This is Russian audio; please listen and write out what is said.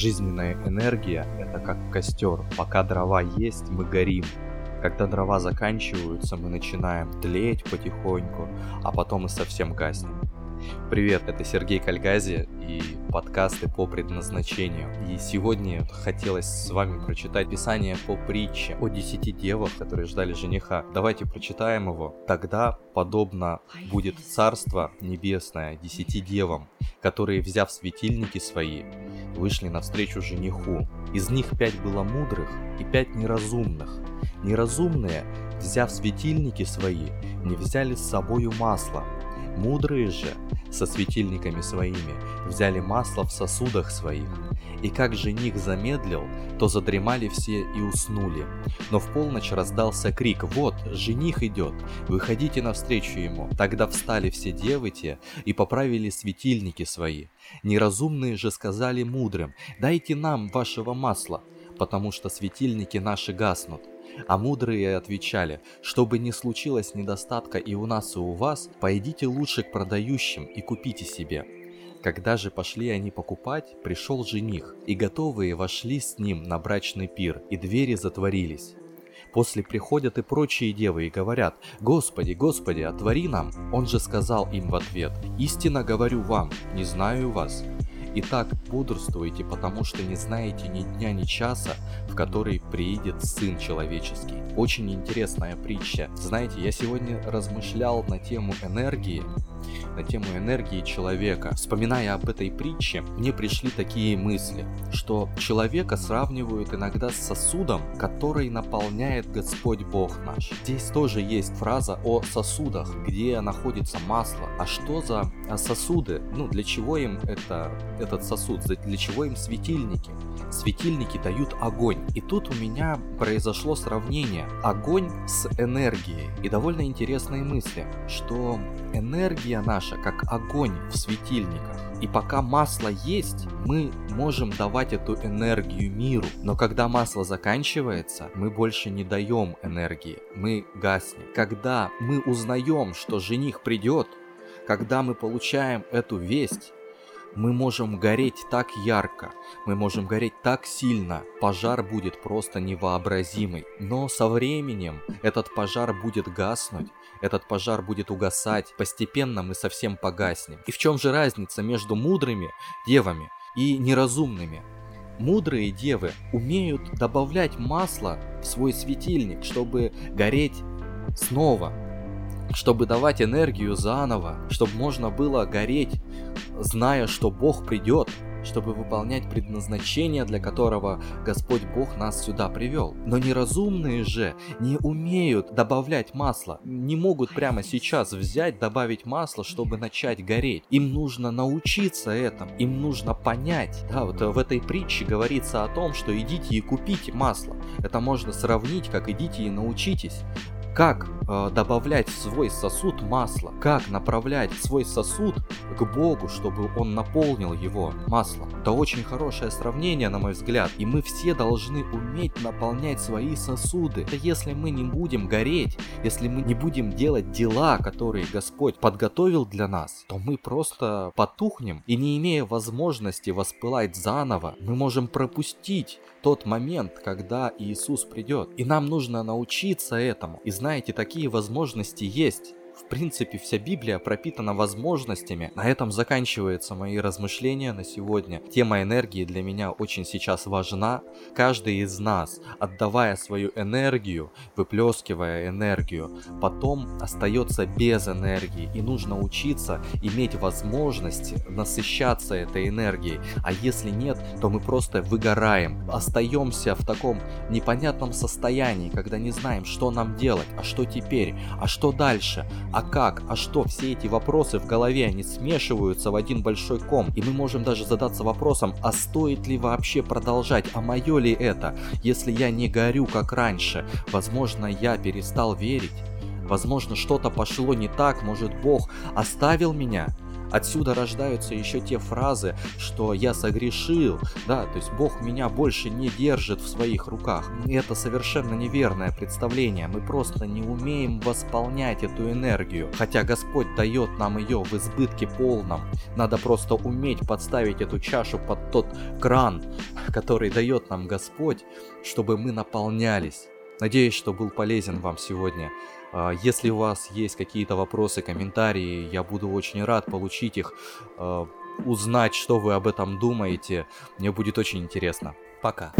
Жизненная энергия – это как костер. Пока дрова есть, мы горим. Когда дрова заканчиваются, мы начинаем тлеть потихоньку, а потом и совсем гаснем. Привет, это Сергей Кальгази и подкасты по предназначению. И сегодня хотелось с вами прочитать писание по притче о десяти девах, которые ждали жениха. Давайте прочитаем его. Тогда, подобно будет царство небесное десяти девам, которые, взяв светильники свои, вышли навстречу жениху. Из них пять было мудрых и пять неразумных. Неразумные, взяв светильники свои, не взяли с собою масло. Мудрые же, со светильниками своими, взяли масло в сосудах своих. И как жених замедлил, то задремали все и уснули. Но в полночь раздался крик «Вот, жених идет! Выходите навстречу ему!» Тогда встали все девы те и поправили светильники свои. Неразумные же сказали мудрым «Дайте нам вашего масла, потому что светильники наши гаснут». А мудрые отвечали, чтобы не случилось недостатка и у нас, и у вас, пойдите лучше к продающим и купите себе. Когда же пошли они покупать, пришел жених, и готовые вошли с ним на брачный пир, и двери затворились. После приходят и прочие девы и говорят, «Господи, Господи, отвори нам!» Он же сказал им в ответ, «Истинно говорю вам, не знаю вас, Итак, бодрствуйте, потому что не знаете ни дня, ни часа, в который приидет Сын Человеческий. Очень интересная притча. Знаете, я сегодня размышлял на тему энергии, на тему энергии человека. Вспоминая об этой притче, мне пришли такие мысли, что человека сравнивают иногда с сосудом, который наполняет Господь Бог наш. Здесь тоже есть фраза о сосудах, где находится масло. А что за сосуды? Ну, для чего им это, этот сосуд? Для чего им светильники? Светильники дают огонь. И тут у меня произошло сравнение огонь с энергией. И довольно интересные мысли, что энергия наша как огонь в светильниках. И пока масло есть, мы можем давать эту энергию миру. Но когда масло заканчивается, мы больше не даем энергии, мы гаснем. Когда мы узнаем, что жених придет, когда мы получаем эту весть, мы можем гореть так ярко, мы можем гореть так сильно, пожар будет просто невообразимый. Но со временем этот пожар будет гаснуть, этот пожар будет угасать, постепенно мы совсем погаснем. И в чем же разница между мудрыми девами и неразумными? Мудрые девы умеют добавлять масло в свой светильник, чтобы гореть снова, чтобы давать энергию заново, чтобы можно было гореть, зная, что Бог придет, чтобы выполнять предназначение, для которого Господь Бог нас сюда привел. Но неразумные же не умеют добавлять масло, не могут прямо сейчас взять, добавить масло, чтобы начать гореть. Им нужно научиться этому, им нужно понять. Да, вот в этой притче говорится о том, что идите и купите масло. Это можно сравнить, как идите и научитесь как э, добавлять в свой сосуд масло, как направлять свой сосуд к Богу, чтобы он наполнил его маслом. Это очень хорошее сравнение, на мой взгляд, и мы все должны уметь наполнять свои сосуды. Если мы не будем гореть, если мы не будем делать дела, которые Господь подготовил для нас, то мы просто потухнем и не имея возможности воспылать заново, мы можем пропустить тот момент, когда Иисус придет. И нам нужно научиться этому и знать, знаете, такие возможности есть. В принципе, вся Библия пропитана возможностями. На этом заканчиваются мои размышления на сегодня. Тема энергии для меня очень сейчас важна. Каждый из нас, отдавая свою энергию, выплескивая энергию, потом остается без энергии. И нужно учиться иметь возможность насыщаться этой энергией. А если нет, то мы просто выгораем. Остаемся в таком непонятном состоянии, когда не знаем, что нам делать, а что теперь, а что дальше, а как, а что, все эти вопросы в голове, они смешиваются в один большой ком, и мы можем даже задаться вопросом, а стоит ли вообще продолжать, а мое ли это, если я не горю как раньше, возможно я перестал верить, возможно что-то пошло не так, может Бог оставил меня, Отсюда рождаются еще те фразы, что я согрешил, да, то есть Бог меня больше не держит в своих руках. Это совершенно неверное представление, мы просто не умеем восполнять эту энергию, хотя Господь дает нам ее в избытке полном. Надо просто уметь подставить эту чашу под тот кран, который дает нам Господь, чтобы мы наполнялись. Надеюсь, что был полезен вам сегодня. А, если у вас есть какие-то вопросы, комментарии, я буду очень рад получить их, а, узнать, что вы об этом думаете. Мне будет очень интересно. Пока.